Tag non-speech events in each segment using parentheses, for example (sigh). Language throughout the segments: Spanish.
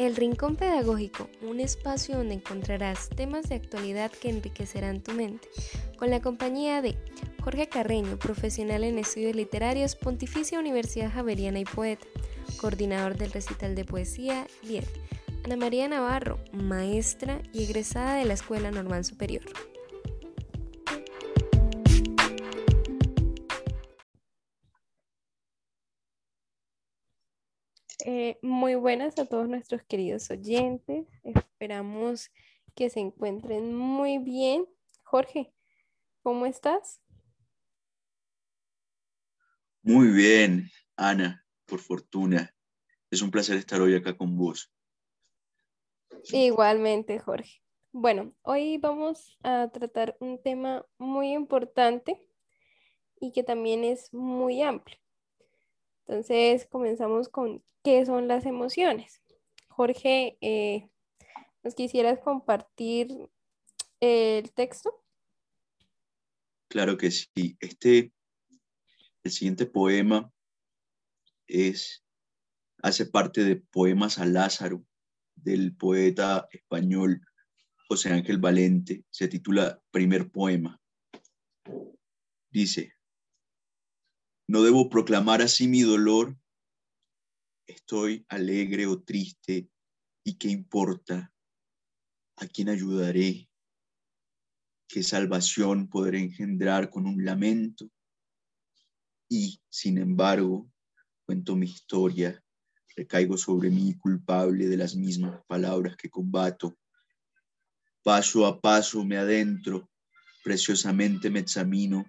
El Rincón Pedagógico, un espacio donde encontrarás temas de actualidad que enriquecerán tu mente, con la compañía de Jorge Carreño, profesional en estudios literarios, Pontificia Universidad Javeriana y poeta, coordinador del recital de poesía 10, Ana María Navarro, maestra y egresada de la Escuela Normal Superior. Eh, muy buenas a todos nuestros queridos oyentes. Esperamos que se encuentren muy bien. Jorge, ¿cómo estás? Muy bien, Ana, por fortuna. Es un placer estar hoy acá con vos. Igualmente, Jorge. Bueno, hoy vamos a tratar un tema muy importante y que también es muy amplio. Entonces, comenzamos con qué son las emociones. Jorge, eh, ¿nos quisieras compartir el texto? Claro que sí. Este, el siguiente poema es, hace parte de Poemas a Lázaro del poeta español José Ángel Valente. Se titula Primer Poema. Dice, no debo proclamar así mi dolor. Estoy alegre o triste. ¿Y qué importa? ¿A quién ayudaré? ¿Qué salvación podré engendrar con un lamento? Y, sin embargo, cuento mi historia, recaigo sobre mí culpable de las mismas palabras que combato. Paso a paso me adentro, preciosamente me examino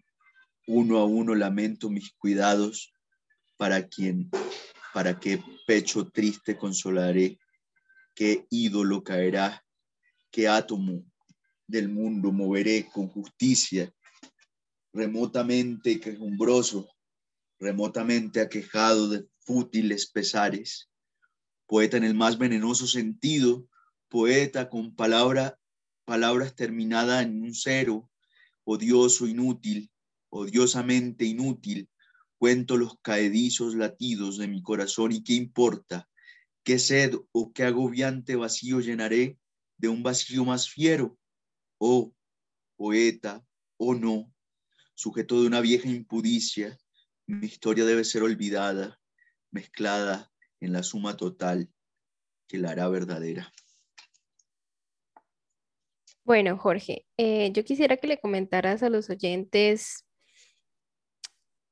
uno a uno lamento mis cuidados, para quien, para qué pecho triste consolaré, qué ídolo caerá, qué átomo del mundo moveré con justicia, remotamente quejumbroso, remotamente aquejado de fútiles pesares, poeta en el más venenoso sentido, poeta con palabra, palabras terminadas en un cero, odioso, inútil, odiosamente inútil, cuento los caedizos latidos de mi corazón y qué importa, qué sed o qué agobiante vacío llenaré de un vacío más fiero, oh poeta, o oh no, sujeto de una vieja impudicia, mi historia debe ser olvidada, mezclada en la suma total que la hará verdadera. Bueno, Jorge, eh, yo quisiera que le comentaras a los oyentes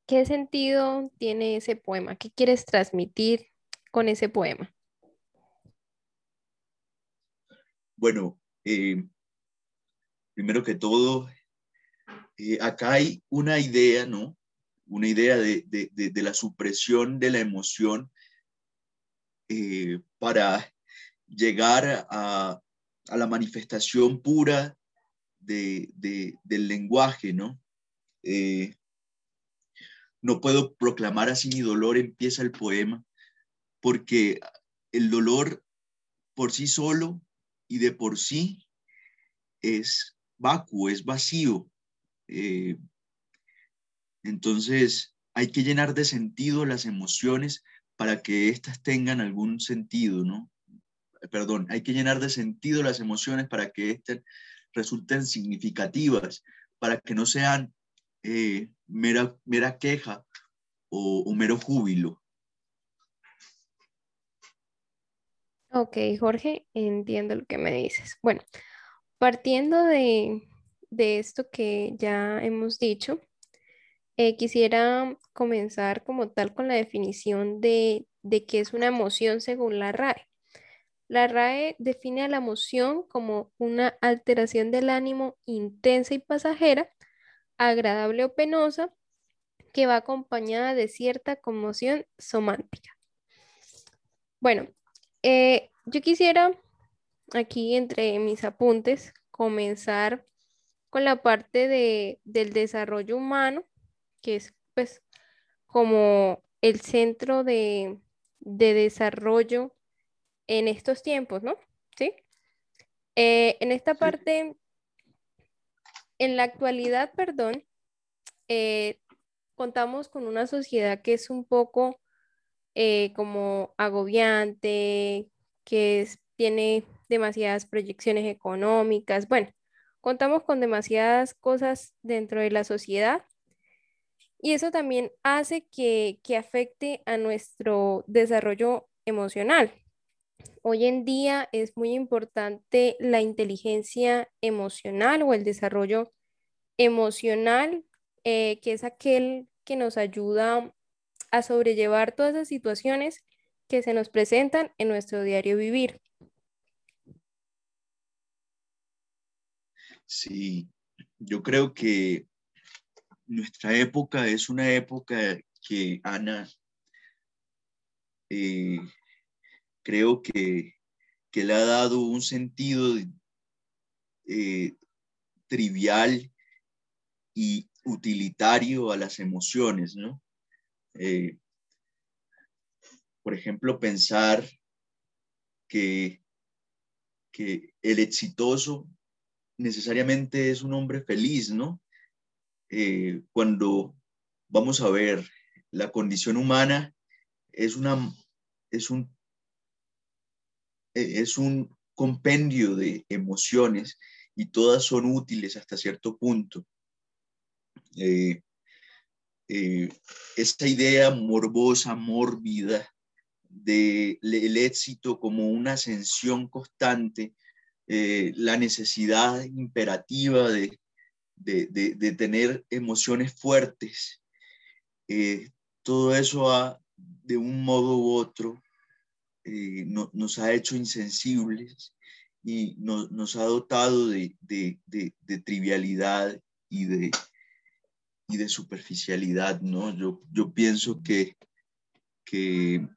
¿Qué sentido tiene ese poema? ¿Qué quieres transmitir con ese poema? Bueno, eh, primero que todo, eh, acá hay una idea, ¿no? Una idea de, la supresión de la emoción eh, para llegar a, la manifestación pura del lenguaje, ¿no? No puedo proclamar así mi dolor, empieza el poema, porque el dolor por sí solo y de por sí es vacuo, es vacío. Eh, entonces hay que llenar de sentido las emociones para que éstas tengan algún sentido, ¿no? Perdón, hay que llenar de sentido las emociones para que éstas resulten significativas, para que no sean eh, mera, mera queja o, mero júbilo. Ok, Jorge, entiendo lo que me dices. Bueno, partiendo de, esto que ya hemos dicho, eh, quisiera comenzar como tal con la definición de, de qué es una emoción según la RAE. La RAE define a la emoción como una alteración del ánimo intensa y pasajera agradable o penosa, que va acompañada de cierta conmoción somántica. Bueno, eh, yo quisiera aquí entre mis apuntes comenzar con la parte de, del desarrollo humano, que es pues como el centro de, desarrollo en estos tiempos, ¿no? ¿Sí? Eh, en esta parte en la actualidad, perdón, eh, contamos con una sociedad que es un poco eh, como agobiante, que tiene demasiadas proyecciones económicas. Bueno, contamos con demasiadas cosas dentro de la sociedad y eso también hace que, que afecte a nuestro desarrollo emocional. Hoy en día es muy importante la inteligencia emocional o el desarrollo emocional, eh, que es aquel que nos ayuda a sobrellevar todas las situaciones que se nos presentan en nuestro diario vivir. Sí, yo creo que nuestra época es una época que, Ana, eh, creo que, le ha dado un sentido eh, trivial y utilitario a las emociones, ¿no? Eh, por ejemplo, pensar que, que el exitoso necesariamente es un hombre feliz, ¿no? Eh, cuando vamos a ver la condición humana, es, una, es, un, es un compendio de emociones y todas son útiles hasta cierto punto. Eh, eh, esa idea morbosa, mórbida, del de éxito como una ascensión constante, eh, la necesidad imperativa de, de, tener emociones fuertes. Eh, todo eso ha, de un modo u otro, eh, nos ha hecho insensibles y nos ha dotado de, trivialidad y de, y de superficialidad, ¿no? Yo, yo pienso que, que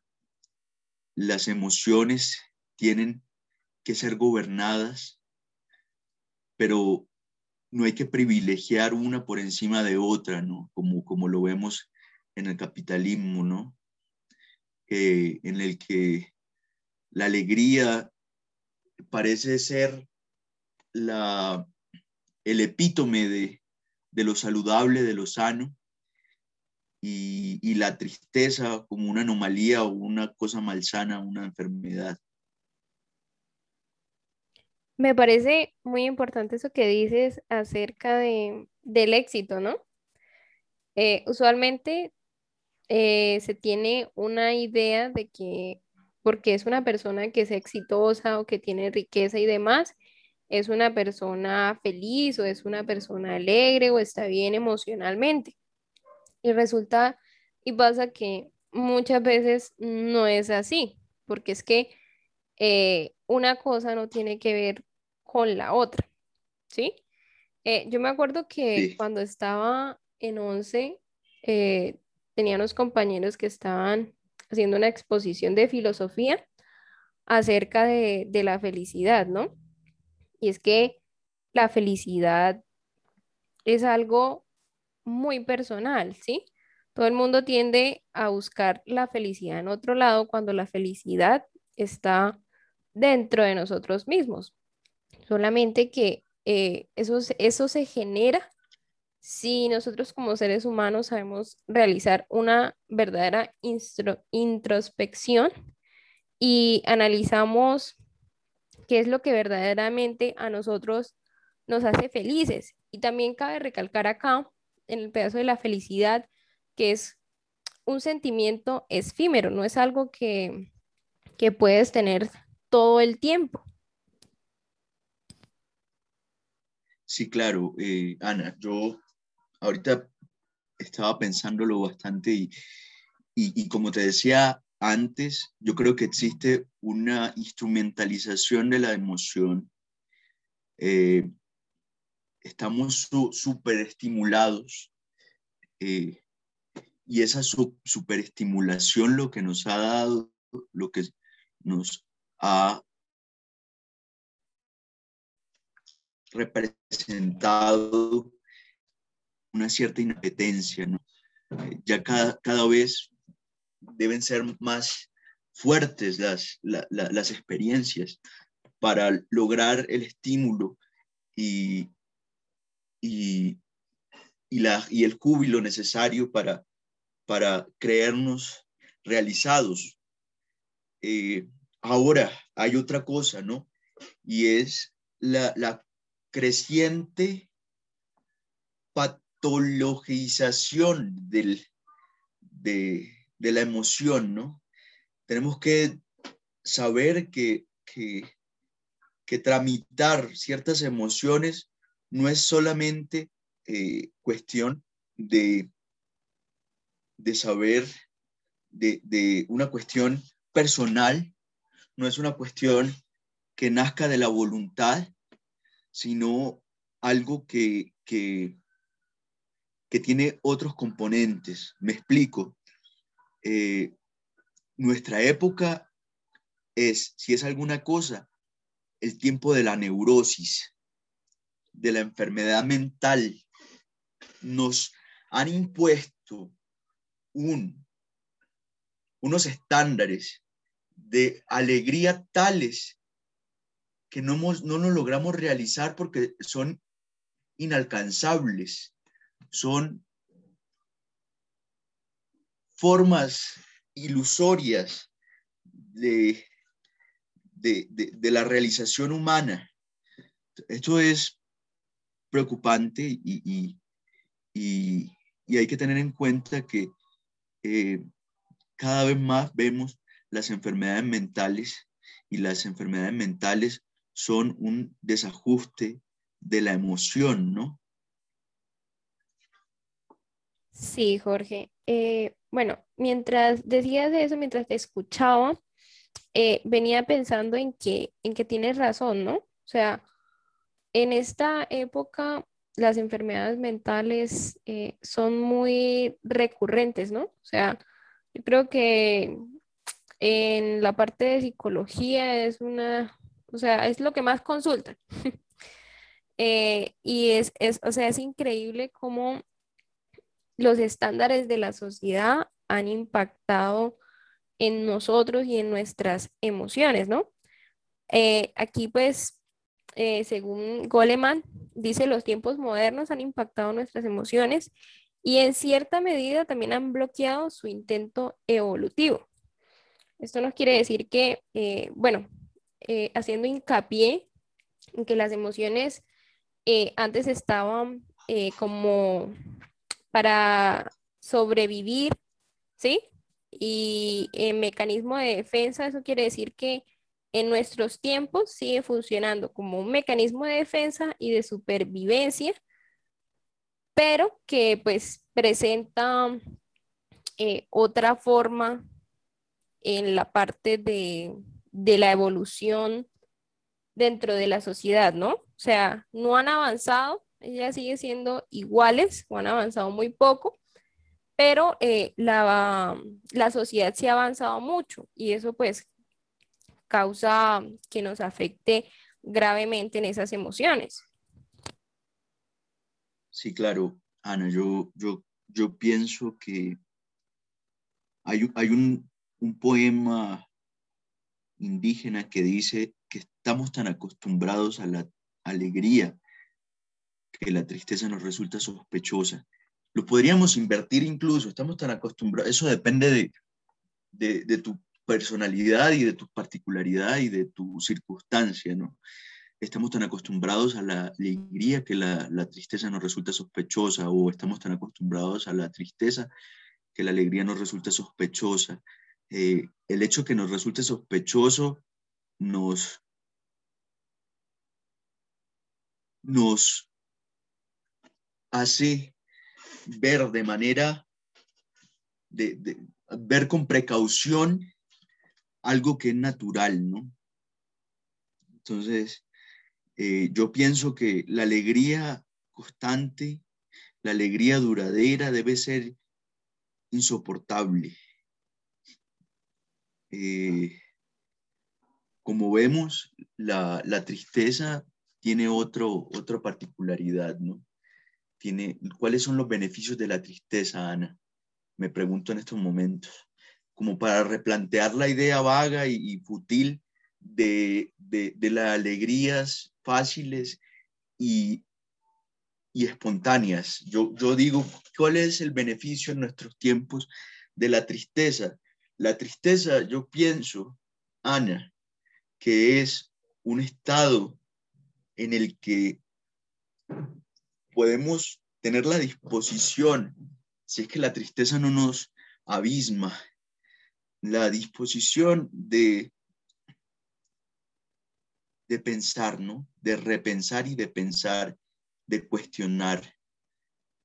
las emociones tienen que ser gobernadas, pero no hay que privilegiar una por encima de otra, ¿no? Como, como lo vemos en el capitalismo, ¿no? en el que la alegría parece ser la, el epítome de, de lo saludable, de lo sano, y, y, la tristeza como una anomalía o una cosa malsana, una enfermedad. Me parece muy importante eso que dices acerca de, del éxito, ¿no? Eh, usualmente eh, se tiene una idea de que porque es una persona que es exitosa o que tiene riqueza y demás, es una persona feliz o es una persona alegre o está bien emocionalmente. Y resulta y pasa que muchas veces no es así, porque es que eh, una cosa no tiene que ver con la otra, ¿sí? Eh, yo me acuerdo que cuando estaba en 11, eh, tenía unos compañeros que estaban haciendo una exposición de filosofía acerca de, de la felicidad, ¿no? Y es que la felicidad es algo muy personal, ¿sí? Todo el mundo tiende a buscar la felicidad en otro lado cuando la felicidad está dentro de nosotros mismos. Solamente que eh, eso, eso se genera si nosotros como seres humanos sabemos realizar una verdadera introspección y analizamos qué es lo que verdaderamente a nosotros nos hace felices. Y también cabe recalcar acá, en el pedazo de la felicidad, que es un sentimiento efímero, no es algo que, que puedes tener todo el tiempo. Sí, claro, eh, Ana, yo ahorita estaba pensándolo bastante y, y, como te decía antes, yo creo que existe una instrumentalización de la emoción. Eh, estamos súper estimulados eh, y esa superestimulación lo que nos ha dado, lo que nos ha representado una cierta inapetencia. Eh, ya cada, cada vez deben ser más fuertes las, las experiencias para lograr el estímulo y, y, y, la, y el júbilo necesario para, para creernos realizados. Eh, ahora, hay otra cosa, ¿no? Y es la, la creciente de, la emoción, ¿no? Tenemos que saber que, tramitar ciertas emociones no es solamente eh, cuestión de, saber, de, una cuestión personal, no es una cuestión que nazca de la voluntad, sino algo que, que tiene otros componentes. Me explico. Eh, nuestra época es, si es alguna cosa, el tiempo de la neurosis, de la enfermedad mental. Nos han impuesto un, unos estándares de alegría tales que no, no nos logramos realizar porque son inalcanzables, son formas ilusorias de, de, la realización humana. Esto es preocupante y, y, hay que tener en cuenta que eh, cada vez más vemos las enfermedades mentales y las enfermedades mentales son un desajuste de la emoción, ¿no? Sí, Jorge. Eh, bueno, mientras decías eso, mientras te escuchaba, eh, venía pensando en que, en que tienes razón, ¿no? O sea, en esta época las enfermedades mentales eh, son muy recurrentes, ¿no? O sea, yo creo que en la parte de psicología es una, o sea, es lo que más consultan. (laughs) y es, es, o sea, es increíble cómo los estándares de la sociedad han impactado en nosotros y en nuestras emociones, ¿no? Eh, aquí pues, eh, según Goleman, dice los tiempos modernos han impactado nuestras emociones y en cierta medida también han bloqueado su intento evolutivo. Esto nos quiere decir que, eh, bueno, haciendo hincapié en que las emociones antes estaban como para sobrevivir, ¿sí? Y en mecanismo de defensa, eso quiere decir que en nuestros tiempos sigue funcionando como un mecanismo de defensa y de supervivencia, pero que pues presenta eh, otra forma en la parte de, de la evolución dentro de la sociedad, ¿no? O sea, no han avanzado, ellas siguen siendo iguales o han avanzado muy poco, pero eh, la, la sociedad sí ha avanzado mucho y eso pues causa que nos afecte gravemente en esas emociones. Sí, claro, Ana, yo, yo, yo pienso que hay, hay un, un poema indígena que dice que estamos tan acostumbrados a la alegría que la tristeza nos resulta sospechosa. Lo podríamos invertir incluso, estamos tan acostumbrados, eso depende de, de, tu personalidad y de tu particularidad y de tu circunstancia, ¿no? Estamos tan acostumbrados a la alegría que la, la tristeza nos resulta sospechosa o estamos tan acostumbrados a la tristeza que la alegría nos resulta sospechosa. Eh, el hecho que nos resulte sospechoso nos, nos hace ver de manera, de, ver con precaución algo que es natural, ¿no? Entonces, eh, yo pienso que la alegría constante, la alegría duradera debe ser insoportable. Eh, como vemos, la, la, tristeza tiene otro, otra particularidad, ¿no? Cuáles son los beneficios de la tristeza, Ana? Me pregunto en estos momentos, como para replantear la idea vaga y, fútil de, de, las alegrías fáciles y, y espontáneas. Yo, yo digo, ¿cuál es el beneficio en nuestros tiempos de la tristeza? La tristeza, yo pienso, Ana, que es un estado en el que podemos tener la disposición, si es que la tristeza no nos abisma, la disposición de, de pensar. De repensar y de pensar, de cuestionar,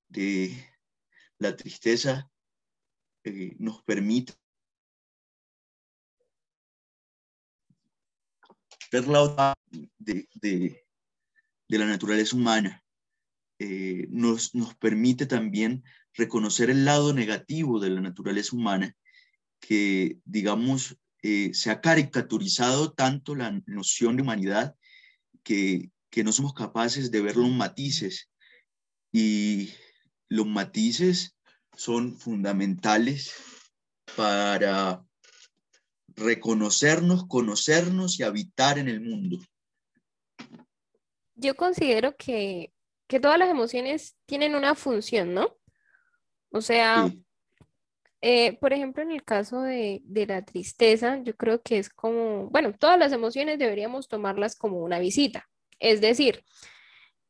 de la tristeza eh, nos permite ver la otra de, de, la naturaleza humana. Eh, nos, nos permite también reconocer el lado negativo de la naturaleza humana, que, digamos, eh, se ha caricaturizado tanto la noción de humanidad que, que no somos capaces de ver los matices. Y los matices son fundamentales para reconocernos, conocernos y habitar en el mundo. Yo considero que, todas las emociones tienen una función, ¿no? O sea, eh, por ejemplo, en el caso de, la tristeza, yo creo que es como, bueno, todas las emociones deberíamos tomarlas como una visita. Es decir,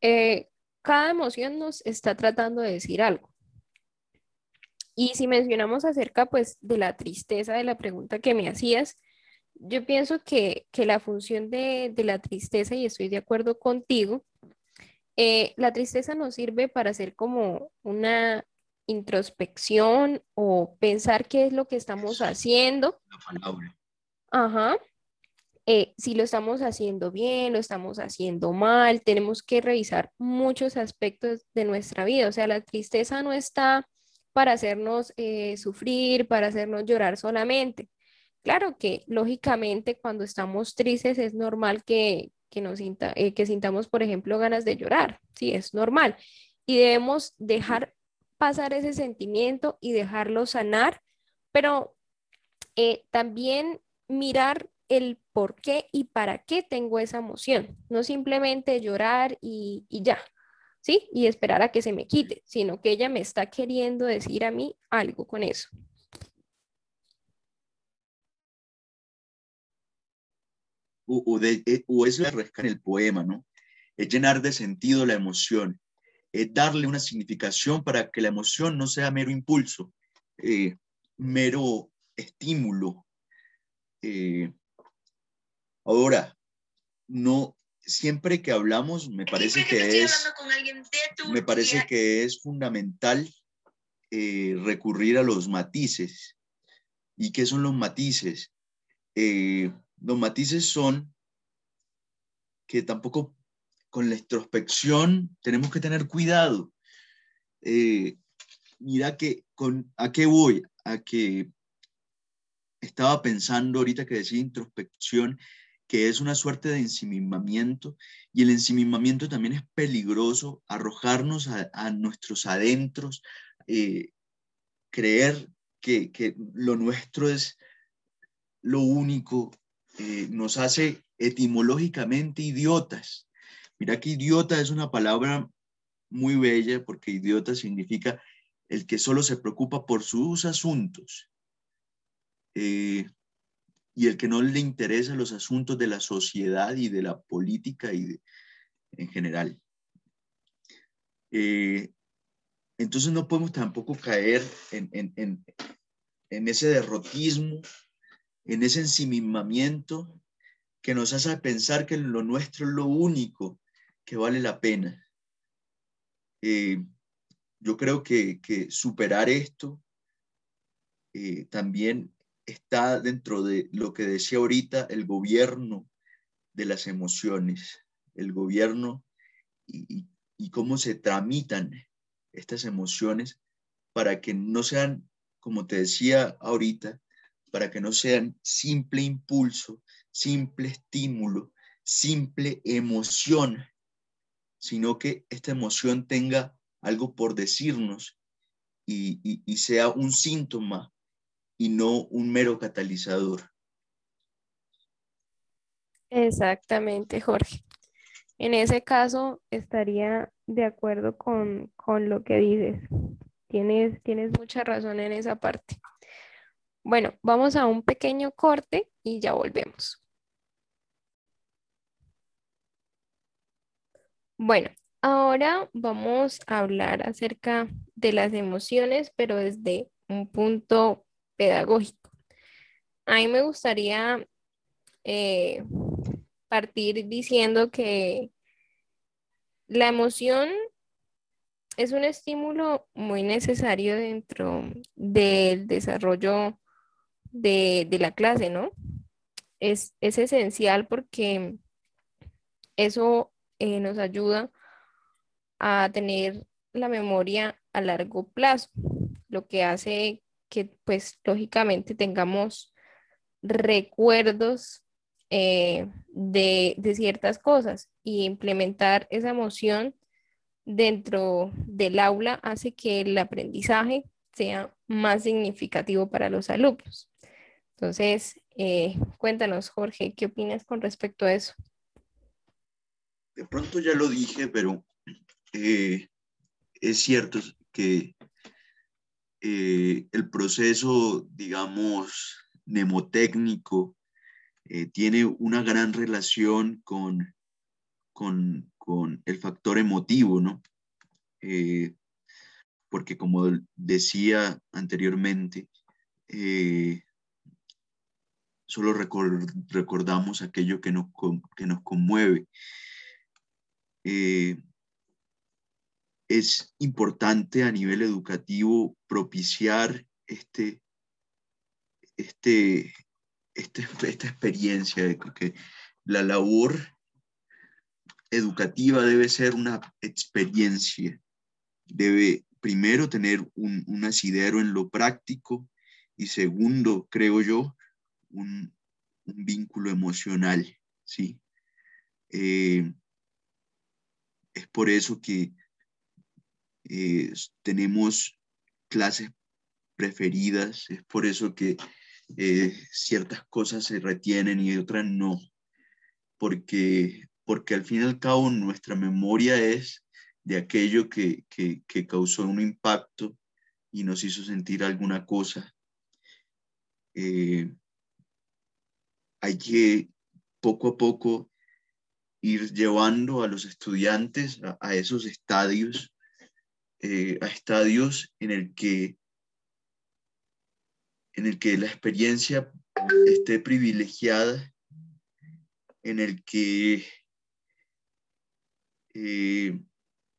eh, cada emoción nos está tratando de decir algo. Y si mencionamos acerca pues de la tristeza de la pregunta que me hacías, yo pienso que, la función de, la tristeza, y estoy de acuerdo contigo, eh, la tristeza nos sirve para hacer como una introspección o pensar qué es lo que estamos haciendo. Ajá. Eh, si lo estamos haciendo bien, lo estamos haciendo mal, tenemos que revisar muchos aspectos de nuestra vida. O sea, la tristeza no está para hacernos eh, sufrir, para hacernos llorar solamente. Claro que lógicamente cuando estamos tristes es normal que, eh, que sintamos, por ejemplo, ganas de llorar, sí, es normal. Y debemos dejar pasar ese sentimiento y dejarlo sanar, pero eh, también mirar el por qué y para qué tengo esa emoción, no simplemente llorar y ya. ¿sí? Y esperar a que se me quite, sino que ella me está queriendo decir a mí algo con eso. O, de, eh, o es la en el poema, ¿no? Es llenar de sentido la emoción, es darle una significación para que la emoción no sea mero impulso, eh, mero estímulo. Eh, ahora, no, siempre que hablamos, me parece que, es, me parece que es fundamental eh, recurrir a los matices. ¿Y qué son los matices? Eh, los matices son que tampoco con la introspección tenemos que tener cuidado. Eh, mira que a qué voy, a que estaba pensando ahorita que decía introspección que es una suerte de ensimismamiento y el ensimismamiento también es peligroso, arrojarnos a, nuestros adentros, eh, creer que, lo nuestro es lo único, eh, nos hace etimológicamente idiotas. Mira que idiota es una palabra muy bella porque idiota significa el que solo se preocupa por sus asuntos. Eh, y el que no le interesa los asuntos de la sociedad y de la política y en general. Eh, entonces no podemos tampoco caer en, en, en, ese derrotismo, en ese ensimismamiento que nos hace pensar que lo nuestro es lo único que vale la pena. Eh, yo creo que, superar esto eh, también está dentro de lo que decía ahorita el gobierno de las emociones, el gobierno y, cómo se tramitan estas emociones para que no sean, como te decía ahorita, para que no sean simple impulso, simple estímulo, simple emoción, sino que esta emoción tenga algo por decirnos y sea un síntoma y no un mero catalizador. Exactamente, Jorge. En ese caso estaría de acuerdo con, lo que dices. Tienes, tienes mucha razón en esa parte. Bueno, vamos a un pequeño corte y ya volvemos. Bueno, ahora vamos a hablar acerca de las emociones, pero desde un punto pedagógico. A mí me gustaría eh, partir diciendo que la emoción es un estímulo muy necesario dentro del desarrollo de, la clase, ¿no? Es, esencial porque eso eh, nos ayuda a tener la memoria a largo plazo, lo que hace que, pues, lógicamente tengamos recuerdos eh, de, de, ciertas cosas y implementar esa emoción dentro del aula hace que el aprendizaje sea más significativo para los alumnos. Entonces, eh, cuéntanos, Jorge, ¿qué opinas con respecto a eso? De pronto ya lo dije, pero eh, es cierto que eh, el proceso, digamos, mnemotécnico tiene una gran relación con, con, con el factor emotivo, ¿no? Porque como decía anteriormente, solo recordamos aquello que nos, que nos conmueve. Eh, es importante a nivel educativo propiciar este, este, este esta experiencia de que la labor educativa debe ser una experiencia. Debe primero tener un, asidero en lo práctico y segundo, creo yo, un, vínculo emocional. ¿sí? Eh, es por eso que eh, tenemos clases preferidas, es por eso que eh, ciertas cosas se retienen y otras no, porque porque al fin y al cabo nuestra memoria es de aquello que, causó un impacto y nos hizo sentir alguna cosa. Eh, hay que poco a poco ir llevando a los estudiantes a, esos estadios, eh, a estadios en el que en el que la experiencia esté privilegiada, en el que eh,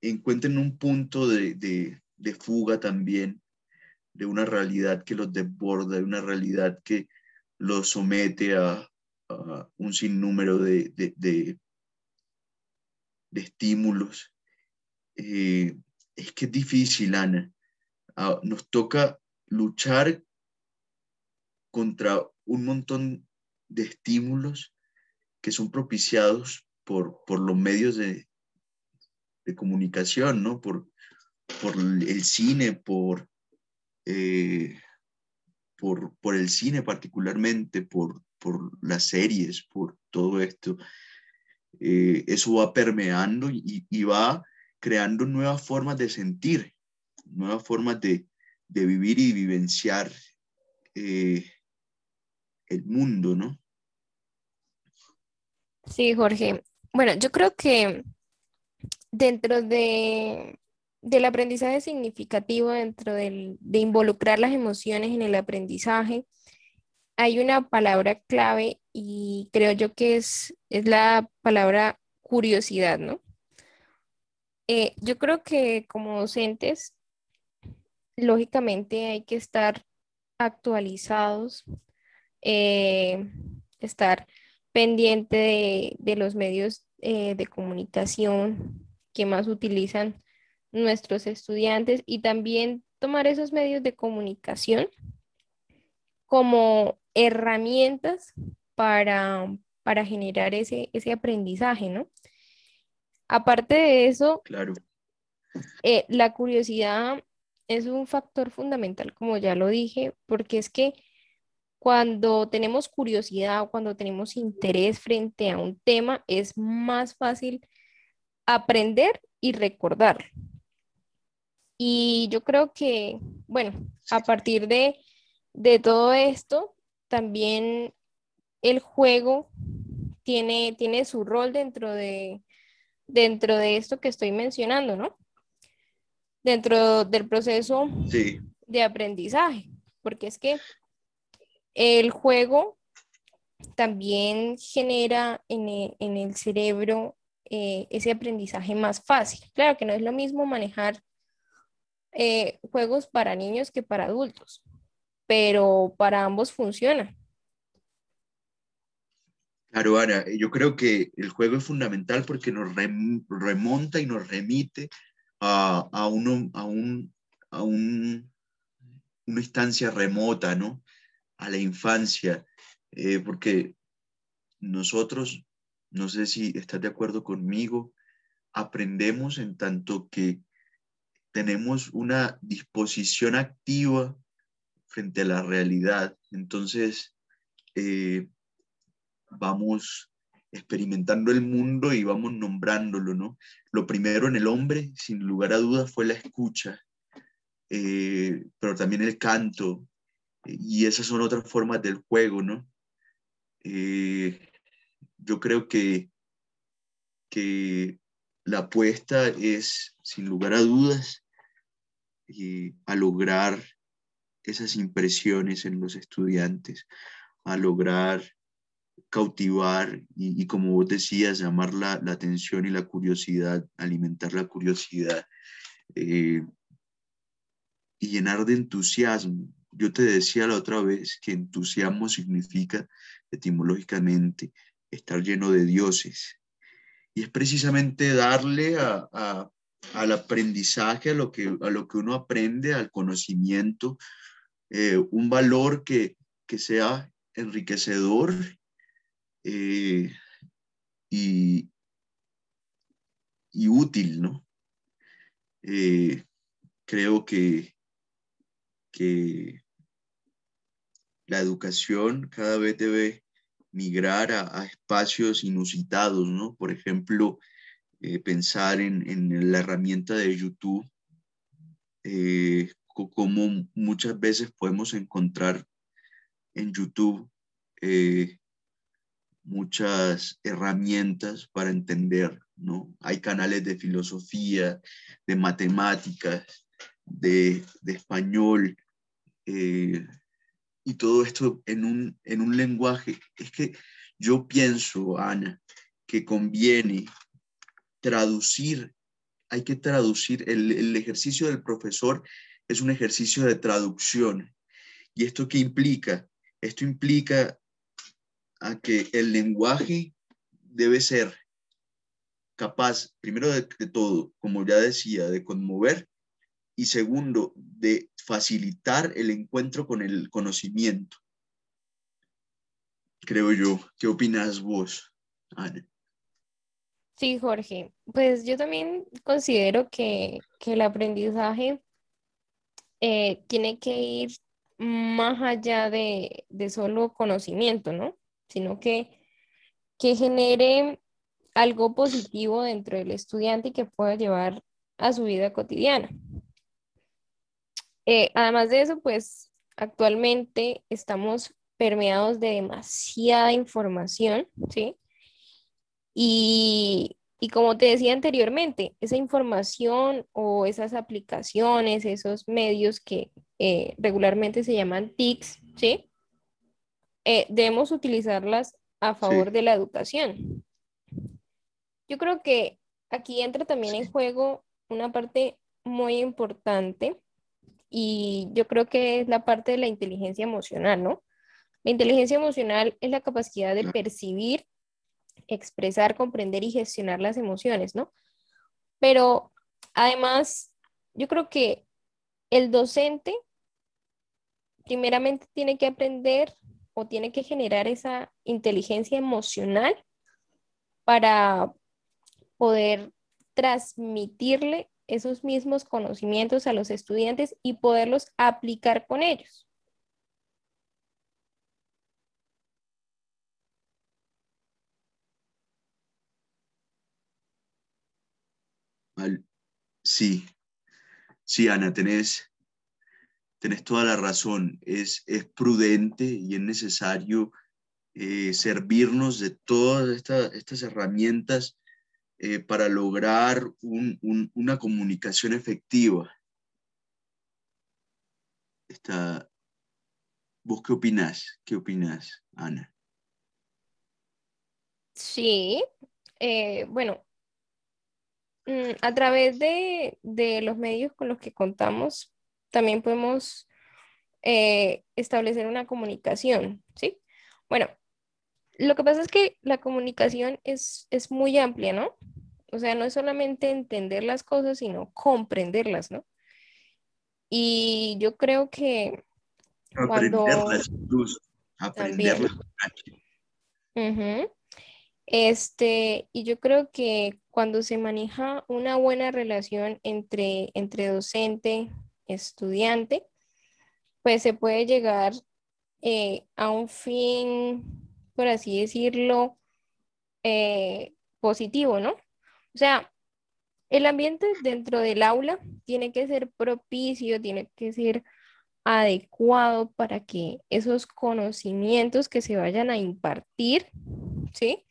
encuentren un punto de, fuga también de una realidad que los desborda, de una realidad que los somete a, un sinnúmero de, de, estímulos. Eh, es que es difícil, Ana. Ah, nos toca luchar contra un montón de estímulos que son propiciados por, por los medios de, de comunicación, ¿no? Por, por el cine, por, eh, por, por, el cine particularmente, por, por las series, por todo esto. Eh, eso va permeando y, va creando nuevas formas de sentir, nuevas formas de, de vivir y vivenciar eh, el mundo, ¿no? Sí, Jorge. Bueno, yo creo que dentro de, del aprendizaje significativo, dentro de involucrar las emociones en el aprendizaje, hay una palabra clave y creo yo que es, es la palabra curiosidad, ¿no? Eh, yo creo que como docentes, lógicamente hay que estar actualizados, eh, estar pendiente de, los medios eh, de comunicación que más utilizan nuestros estudiantes y también tomar esos medios de comunicación como herramientas para, para generar ese, ese aprendizaje, ¿no? Aparte de eso, claro. Eh, la curiosidad es un factor fundamental, como ya lo dije, porque es que cuando tenemos curiosidad o cuando tenemos interés frente a un tema, es más fácil aprender y recordar. Y yo creo que, bueno, a partir de, todo esto, también el juego tiene, tiene su rol dentro de, dentro de esto que estoy mencionando, ¿no? Dentro del proceso de aprendizaje, porque es que el juego también genera en e, el, cerebro eh, ese aprendizaje más fácil. Claro que no es lo mismo manejar eh, juegos para niños que para adultos, pero para ambos funciona. Claro, Ana, yo creo que el juego es fundamental porque nos remonta y nos remite a, a, uno, a, un, a un, una instancia remota, ¿no? A la infancia, eh, porque nosotros, no sé si estás de acuerdo conmigo, aprendemos en tanto que tenemos una disposición activa frente a la realidad. Entonces, eh, vamos experimentando el mundo y vamos nombrándolo, ¿no? Lo primero en el hombre, sin lugar a dudas, fue la escucha, eh, pero también el canto, y esas son otras formas del juego, ¿no? Eh, yo creo que, que la apuesta es, sin lugar a dudas, eh, a lograr esas impresiones en los estudiantes, a lograr cautivar y, como vos decías, llamar la, atención y la curiosidad, alimentar la curiosidad eh, y llenar de entusiasmo. Yo te decía la otra vez que entusiasmo significa etimológicamente estar lleno de dioses. Y es precisamente darle al aprendizaje, a lo, que, a lo que uno aprende, al conocimiento, eh, un valor que, que sea enriquecedor eh, y, útil, ¿no? Eh, creo que, que la educación cada vez debe migrar a, espacios inusitados, ¿no? Por ejemplo, pensar en, la herramienta de YouTube, como muchas veces podemos encontrar en YouTube muchas herramientas para entender, ¿no? Hay canales de filosofía, de matemáticas, de, español, eh, y todo esto en un, en un lenguaje. Es que yo pienso, Ana, que conviene traducir, hay que traducir, el, el ejercicio del profesor es un ejercicio de traducción. ¿Y esto qué implica? Esto implica a que el lenguaje debe ser capaz, primero de, todo, como ya decía, de conmover y segundo, de facilitar el encuentro con el conocimiento. Creo yo. ¿Qué opinas vos, Ana? Sí, Jorge. Pues yo también considero que, el aprendizaje eh, tiene que ir más allá de, de solo conocimiento, ¿no? sino que, que genere algo positivo dentro del estudiante y que pueda llevar a su vida cotidiana. Eh, además de eso, pues actualmente estamos permeados de demasiada información, ¿sí? Y, como te decía anteriormente, esa información o esas aplicaciones, esos medios que eh, regularmente se llaman TICs, ¿sí? Eh, debemos utilizarlas a favor de la educación. Yo creo que aquí entra también en juego una parte muy importante y yo creo que es la parte de la inteligencia emocional, ¿no? La inteligencia emocional es la capacidad de percibir, expresar, comprender y gestionar las emociones, ¿no? Pero además, yo creo que el docente primeramente tiene que aprender o tiene que generar esa inteligencia emocional para poder transmitirle esos mismos conocimientos a los estudiantes y poderlos aplicar con ellos. Sí, sí, Ana, tenés, tenés toda la razón, es, es prudente y es necesario eh, servirnos de todas estas herramientas eh, para lograr una comunicación efectiva. Está, ¿Vos qué opinás? ¿Qué opinás, Ana? Sí, eh, bueno, a través de, los medios con los que contamos, también podemos eh, establecer una comunicación, ¿sí? Bueno, lo que pasa es que la comunicación es, es muy amplia, ¿no? O sea, no es solamente entender las cosas, sino comprenderlas, ¿no? Y yo creo que cuando... Aprenderlas incluso, aprenderlas. Este, y yo creo que cuando se maneja una buena relación entre, entre docente, estudiante, pues se puede llegar eh, a un fin, por así decirlo, eh, positivo, ¿no? O sea, el ambiente dentro del aula tiene que ser propicio, tiene que ser adecuado para que esos conocimientos que se vayan a impartir, ¿sí?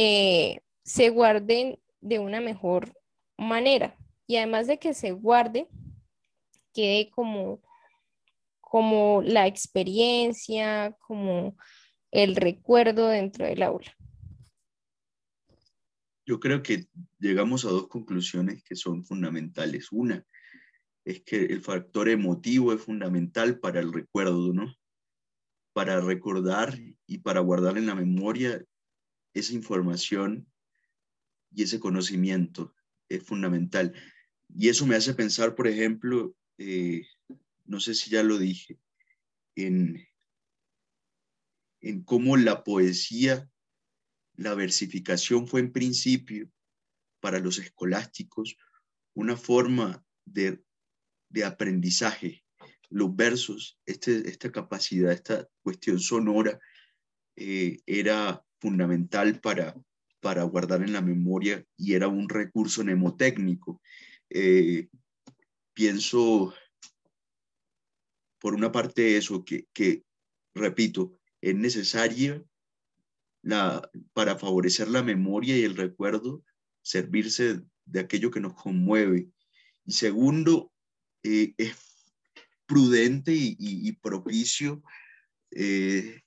Eh, se guarden de una mejor manera. Y además de que se guarde, quede como, como la experiencia, como el recuerdo dentro del aula. Yo creo que llegamos a dos conclusiones que son fundamentales. Una es que el factor emotivo es fundamental para el recuerdo, ¿no? Para recordar y para guardar en la memoria esa información y ese conocimiento es fundamental. Y eso me hace pensar, por ejemplo, eh, no sé si ya lo dije, en, en cómo la poesía, la versificación fue en principio para los escolásticos una forma de, aprendizaje. Los versos, este, esta capacidad, esta cuestión sonora, eh, era fundamental para, para guardar en la memoria y era un recurso mnemotécnico. Eh, pienso, por una parte, eso, que, que repito, es necesaria la, para favorecer la memoria y el recuerdo, servirse de aquello que nos conmueve. Y segundo, eh, es prudente y, propicio eh,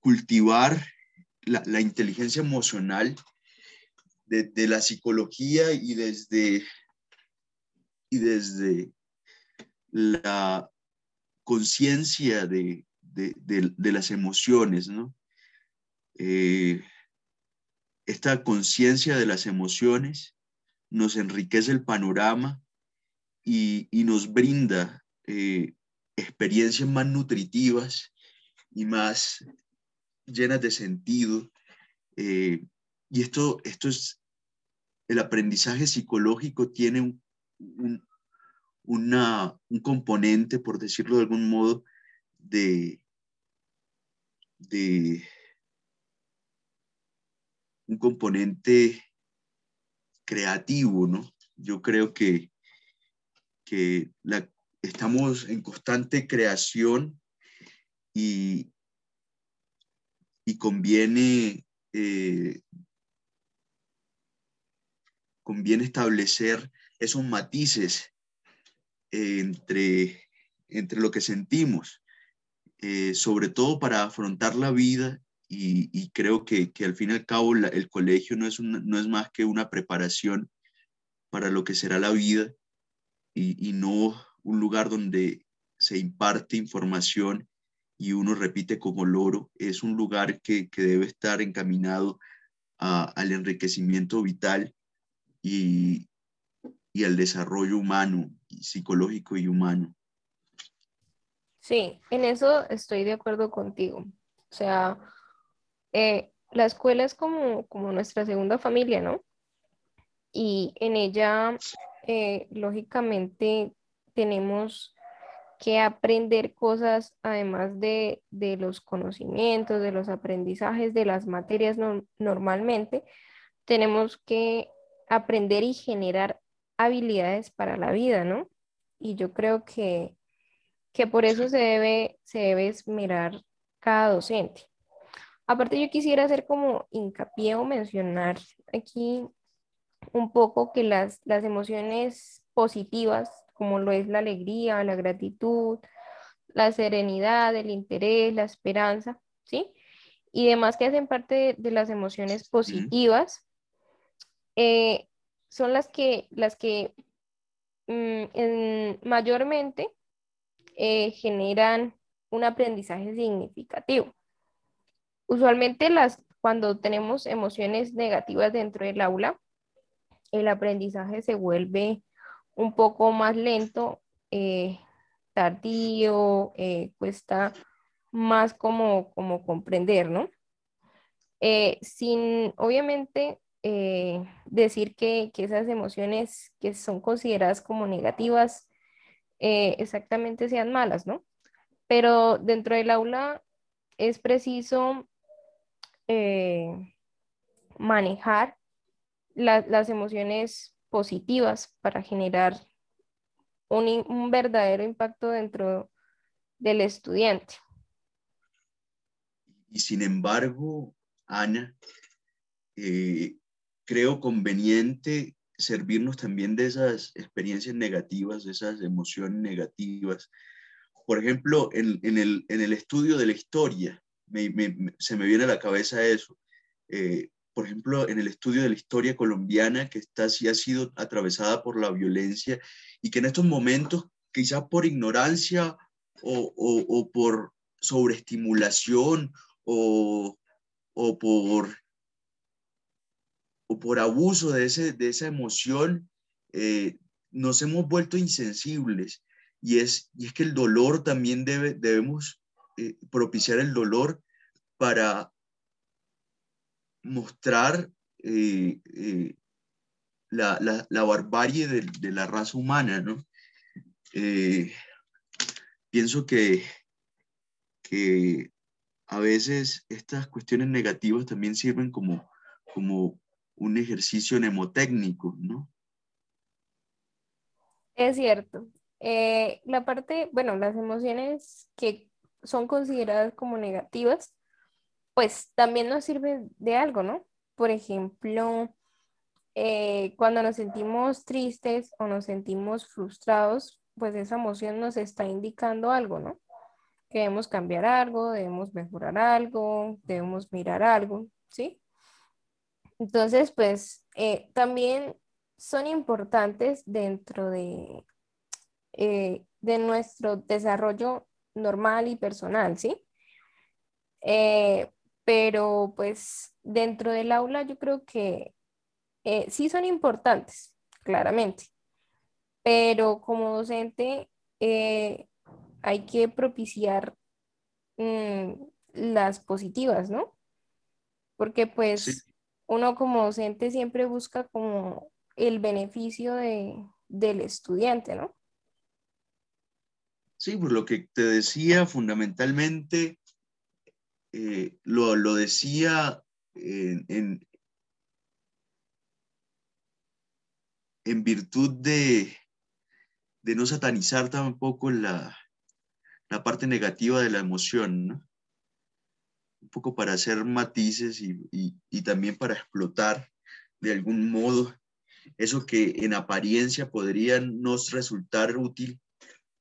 cultivar la, inteligencia emocional de, la psicología y desde, y desde la conciencia de, las emociones, ¿no? Eh, esta conciencia de las emociones nos enriquece el panorama y, nos brinda eh, experiencias más nutritivas y más llenas de sentido. Eh, y esto, esto es, el aprendizaje psicológico tiene un, un componente, por decirlo de algún modo, de, de un componente creativo, ¿no? Yo creo que, que estamos en constante creación y, y conviene, eh, conviene establecer esos matices entre, entre lo que sentimos, eh, sobre todo para afrontar la vida y, creo que, al fin y al cabo el colegio no es, no es más que una preparación para lo que será la vida y, y no un lugar donde se imparte información y uno repite como loro, es un lugar que, debe estar encaminado al enriquecimiento vital y, al desarrollo humano, psicológico y humano. Sí, en eso estoy de acuerdo contigo. O sea, eh, la escuela es como, como nuestra segunda familia, ¿no? Y en ella, eh, lógicamente, tenemos que aprender cosas además de, los conocimientos, de los aprendizajes, de las materias normalmente, tenemos que aprender y generar habilidades para la vida, ¿no? Y yo creo que, que por eso se debe, se debe esmerar cada docente. Aparte, yo quisiera hacer como hincapié o mencionar aquí un poco que las, las emociones positivas, como lo es la alegría, la gratitud, la serenidad, el interés, la esperanza, ¿sí? Y demás que hacen parte de, las emociones positivas, eh, son las que, las que mm, mayormente eh, generan un aprendizaje significativo. Usualmente las, cuando tenemos emociones negativas dentro del aula, el aprendizaje se vuelve un poco más lento, eh, tardío, eh, cuesta más como, como comprender, ¿no? Eh, sin, obviamente, decir que, que, esas emociones que son consideradas como negativas exactamente sean malas, ¿no? Pero dentro del aula es preciso manejar las emociones positivas para generar un, verdadero impacto dentro del estudiante. Y sin embargo, Ana, eh, creo conveniente servirnos también de esas experiencias negativas, de esas emociones negativas. Por ejemplo, en, el, estudio de la historia, se me viene a la cabeza eso. Eh, por ejemplo, en el estudio de la historia colombiana, que está, sí ha sido atravesada por la violencia y que en estos momentos, quizás por ignorancia o, por sobreestimulación o, o, por, o por abuso de, ese, de esa emoción, eh, nos hemos vuelto insensibles. Y es, y es que el dolor también debe, debemos eh, propiciar el dolor para mostrar eh, eh, la, barbarie de, la raza humana, ¿no? Eh, pienso que, que a veces estas cuestiones negativas también sirven como, como un ejercicio mnemotécnico, ¿no? Es cierto. la parte, bueno, las emociones que son consideradas como negativas pues también nos sirve de algo, ¿no? Por ejemplo, eh, cuando nos sentimos tristes o nos sentimos frustrados, pues esa emoción nos está indicando algo, ¿no? Que debemos cambiar algo, debemos mejorar algo, debemos mirar algo, ¿sí? Entonces, pues eh, también son importantes dentro de, eh, de nuestro desarrollo normal y personal, ¿sí? Pero pues dentro del aula yo creo que eh, sí son importantes, claramente, pero como docente eh, hay que propiciar mm, las positivas, ¿no? Porque pues uno como docente siempre busca como el beneficio del estudiante, ¿no? Sí, pues lo que te decía fundamentalmente eh, lo, decía en, en, virtud de, de, no satanizar tampoco la, la parte negativa de la emoción, ¿no? Un poco para hacer matices y, y, también para explotar de algún modo eso que en apariencia podría nos resultar útil,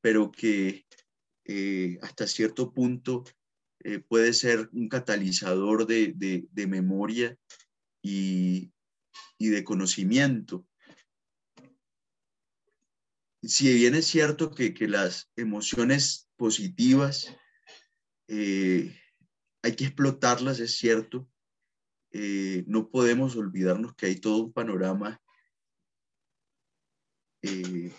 pero que eh, hasta cierto punto eh, puede ser un catalizador de, memoria y, de conocimiento. Si bien es cierto que, las emociones positivas eh, hay que explotarlas, es cierto, eh, no podemos olvidarnos que hay todo un panorama que,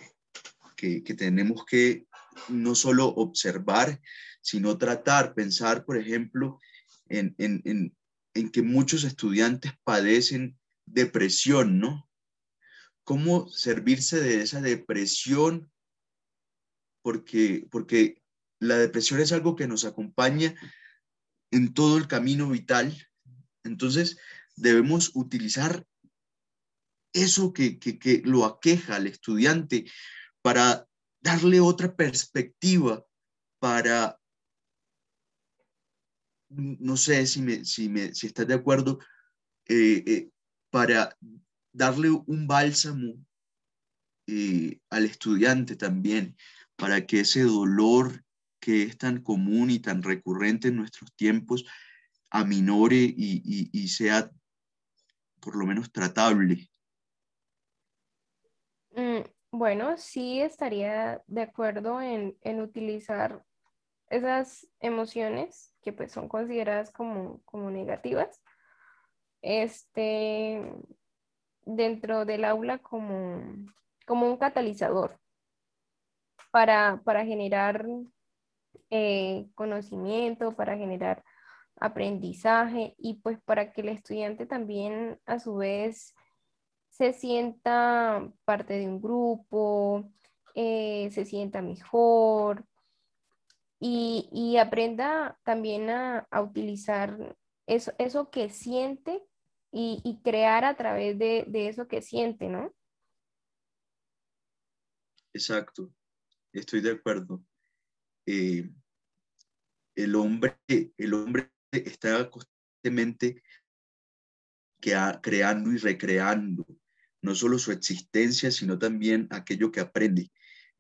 que tenemos que no solo observar, sino tratar, pensar, por ejemplo, en, que muchos estudiantes padecen depresión, ¿no? ¿Cómo servirse de esa depresión? Porque, porque la depresión es algo que nos acompaña en todo el camino vital. Entonces, debemos utilizar eso que, que lo aqueja al estudiante para darle otra perspectiva, para no sé si, me, si, me, si estás de acuerdo, eh, eh, para darle un bálsamo eh, al estudiante también, para que ese dolor que es tan común y tan recurrente en nuestros tiempos aminore y, y sea por lo menos tratable. Mm, bueno, sí estaría de acuerdo en, en, utilizar esas emociones que pues son consideradas como, como negativas este, dentro del aula como, como un catalizador para, para generar eh, conocimiento, para generar aprendizaje y pues para que el estudiante también a su vez se sienta parte de un grupo, eh, se sienta mejor y, aprenda también a, utilizar eso, eso que siente y, crear a través de, eso que siente, ¿no? Exacto, estoy de acuerdo. Eh, el, hombre, el hombre está constantemente creando y recreando no solo su existencia, sino también aquello que aprende.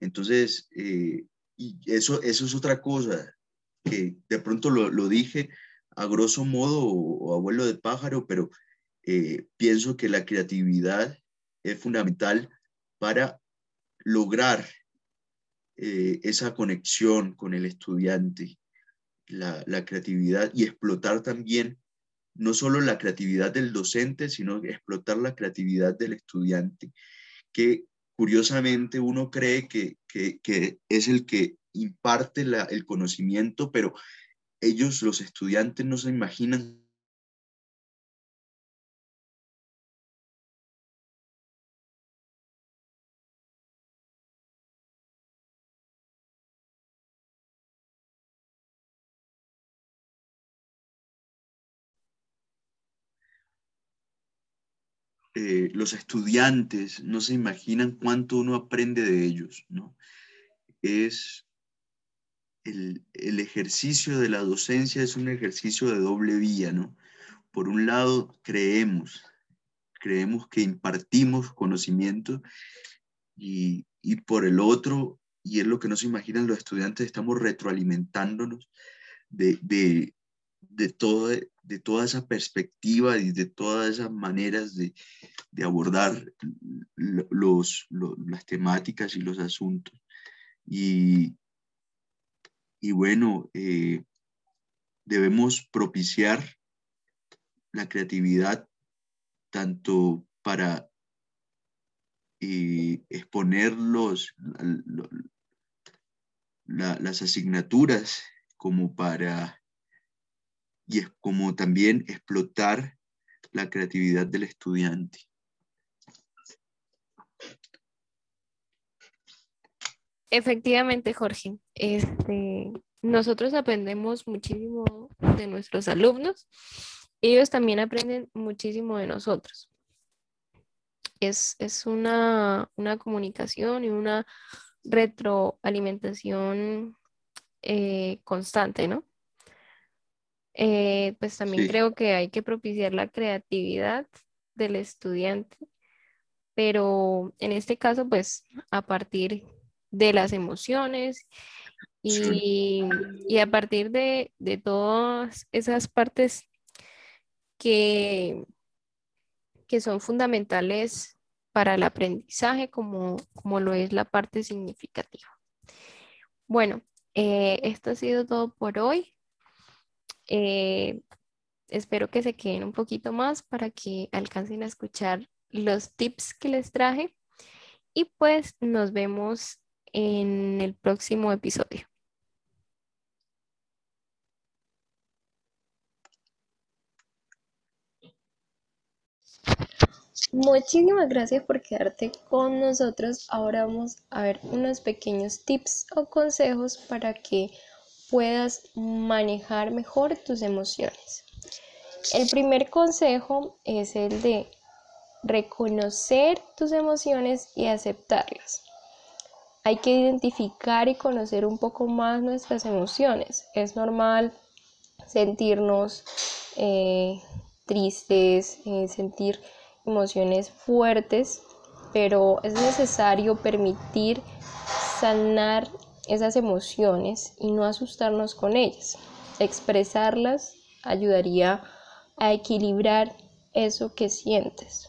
Entonces, eh, y eso, eso es otra cosa que de pronto lo, dije a grosso modo o, abuelo de pájaro, pero eh, pienso que la creatividad es fundamental para lograr eh, esa conexión con el estudiante, la, la creatividad y explotar también no solo la creatividad del docente, sino explotar la creatividad del estudiante, que curiosamente uno cree que, es el que imparte el conocimiento, pero ellos, los estudiantes, no se imaginan Eh, los estudiantes no se imaginan cuánto uno aprende de ellos, ¿no? Es el, ejercicio de la docencia es un ejercicio de doble vía, ¿no? Por un lado, creemos, creemos que impartimos conocimiento y, por el otro, y es lo que no se imaginan los estudiantes, estamos retroalimentándonos de, de, de, todo, de toda esa perspectiva y de todas esas maneras de, abordar los, las temáticas y los asuntos. Y, y bueno, eh, debemos propiciar la creatividad tanto para eh, exponer las asignaturas como para y es como también explotar la creatividad del estudiante. Efectivamente, Jorge. Este, nosotros aprendemos muchísimo de nuestros alumnos. Ellos también aprenden muchísimo de nosotros. Es, una, comunicación y una retroalimentación eh, constante, ¿no? Eh, pues también creo que hay que propiciar la creatividad del estudiante, pero en este caso, pues a partir de las emociones y, a partir de, todas esas partes que, que son fundamentales para el aprendizaje, como, como lo es la parte significativa. Bueno, eh, esto ha sido todo por hoy. Eh, espero que se queden un poquito más para que alcancen a escuchar los tips que les traje y pues nos vemos en el próximo episodio. Muchísimas gracias por quedarte con nosotros. Ahora vamos a ver unos pequeños tips o consejos para que puedas manejar mejor tus emociones. El primer consejo es el de reconocer tus emociones y aceptarlas. Hay que identificar y conocer un poco más nuestras emociones. Es normal sentirnos eh, tristes, eh, sentir emociones fuertes, pero es necesario permitir sanar esas emociones y no asustarnos con ellas. Expresarlas ayudaría a equilibrar eso que sientes.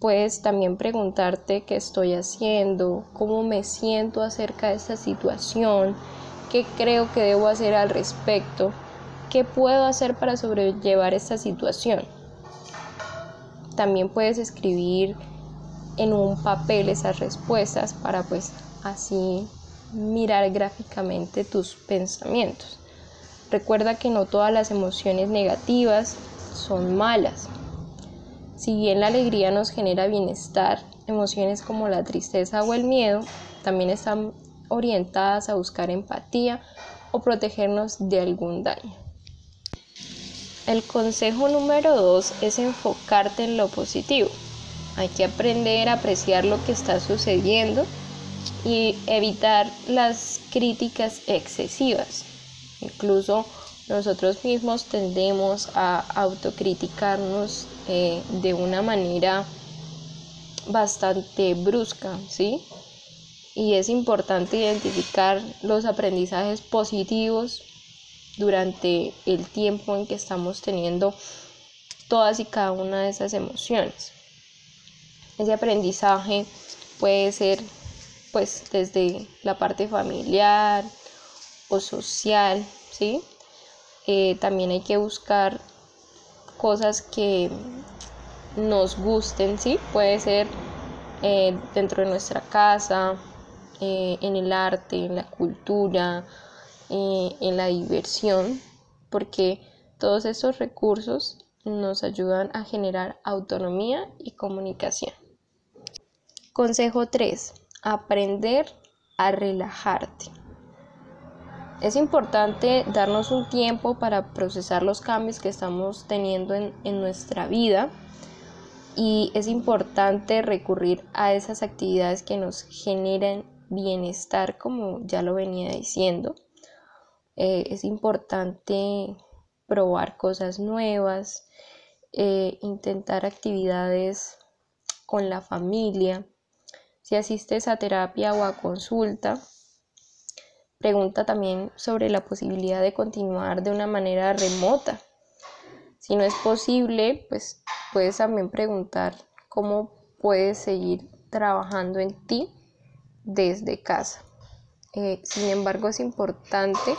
Puedes también preguntarte qué estoy haciendo, cómo me siento acerca de esta situación, qué creo que debo hacer al respecto, qué puedo hacer para sobrellevar esta situación. También puedes escribir en un papel esas respuestas para pues así mirar gráficamente tus pensamientos. Recuerda que no todas las emociones negativas son malas. Si bien la alegría nos genera bienestar, emociones como la tristeza o el miedo también están orientadas a buscar empatía o protegernos de algún daño. El consejo número dos es enfocarte en lo positivo. Hay que aprender a apreciar lo que está sucediendo y evitar las críticas excesivas. Incluso nosotros mismos tendemos a autocriticarnos eh, de una manera bastante brusca, ¿sí? Y es importante identificar los aprendizajes positivos durante el tiempo en que estamos teniendo todas y cada una de esas emociones. Ese aprendizaje puede ser pues desde la parte familiar o social, ¿sí? Eh, también hay que buscar cosas que nos gusten, ¿sí? Puede ser eh, dentro de nuestra casa, eh, en el arte, en la cultura, en la diversión, porque todos estos recursos nos ayudan a generar autonomía y comunicación. Consejo 3 aprender a relajarte. Es importante darnos un tiempo para procesar los cambios que estamos teniendo en, nuestra vida y es importante recurrir a esas actividades que nos generan bienestar, como ya lo venía diciendo. Eh, es importante probar cosas nuevas, eh, intentar actividades con la familia, si asistes a terapia o a consulta, pregunta también sobre la posibilidad de continuar de una manera remota. Si no es posible, pues puedes también preguntar cómo puedes seguir trabajando en ti desde casa. Eh, sin embargo, es importante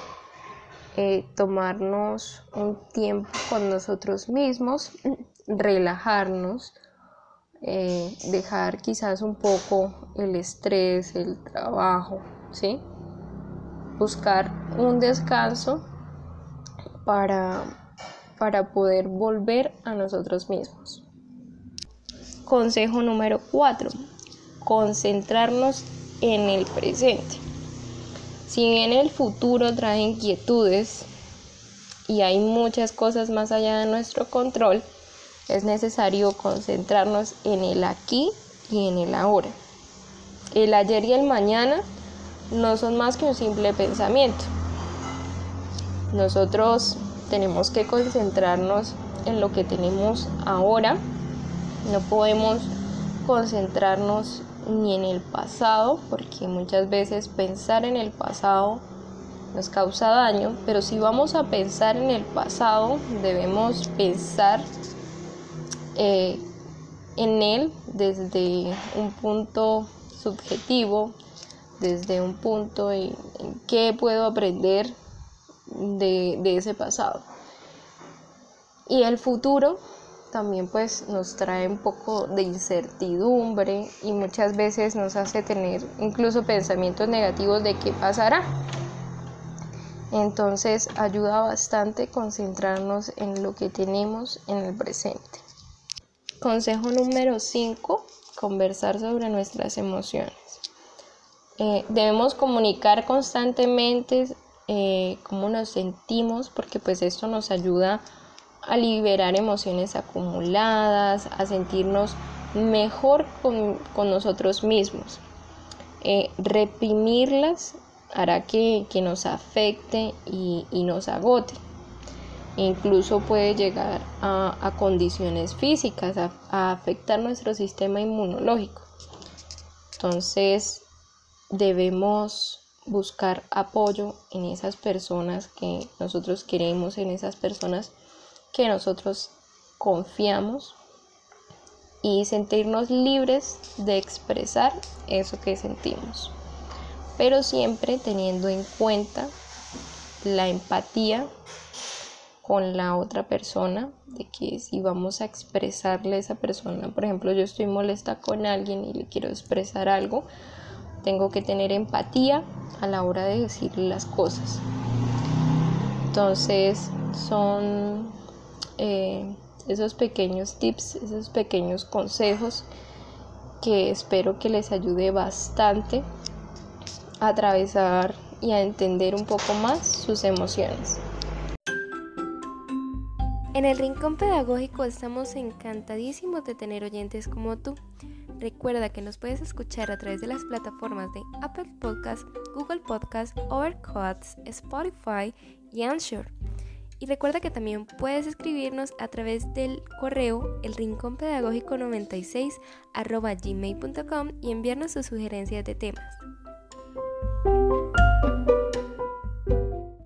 eh, tomarnos un tiempo con nosotros mismos, (clears throat) relajarnos, eh, dejar quizás un poco el estrés, el trabajo, ¿sí? Buscar un descanso para, para poder volver a nosotros mismos. Consejo número 4. Concentrarnos en el presente. Si bien el futuro trae inquietudes y hay muchas cosas más allá de nuestro control, es necesario concentrarnos en el aquí y en el ahora. El ayer y el mañana no son más que un simple pensamiento. Nosotros tenemos que concentrarnos en lo que tenemos ahora. No podemos concentrarnos ni en el pasado, porque muchas veces pensar en el pasado nos causa daño, pero si vamos a pensar en el pasado, debemos pensar eh, en él desde un punto subjetivo, desde un punto en, qué puedo aprender de, de, ese pasado. Y el futuro también pues nos trae un poco de incertidumbre y muchas veces nos hace tener incluso pensamientos negativos de qué pasará. Entonces ayuda bastante concentrarnos en lo que tenemos en el presente. Consejo número 5, conversar sobre nuestras emociones. Eh, debemos comunicar constantemente eh, cómo nos sentimos porque pues esto nos ayuda a liberar emociones acumuladas, a sentirnos mejor con, nosotros mismos. Eh, reprimirlas hará que, nos afecte y, y nos agote. Incluso puede llegar a, condiciones físicas, a afectar nuestro sistema inmunológico. Entonces debemos buscar apoyo en esas personas que nosotros queremos, en esas personas que nosotros confiamos y sentirnos libres de expresar eso que sentimos, pero siempre teniendo en cuenta la empatía con la otra persona, de que si vamos a expresarle a esa persona, por ejemplo, yo estoy molesta con alguien y le quiero expresar algo, tengo que tener empatía a la hora de decirle las cosas. Entonces son eh, esos pequeños tips, esos pequeños consejos que espero que les ayude bastante a atravesar y a entender un poco más sus emociones. En el Rincón Pedagógico estamos encantadísimos de tener oyentes como tú. Recuerda que nos puedes escuchar a través de las plataformas de Apple Podcasts, Google Podcasts, Overcast, Spotify y Anchor. Y recuerda que también puedes escribirnos a través del correo el 96 gmail.com y enviarnos sus sugerencias de temas.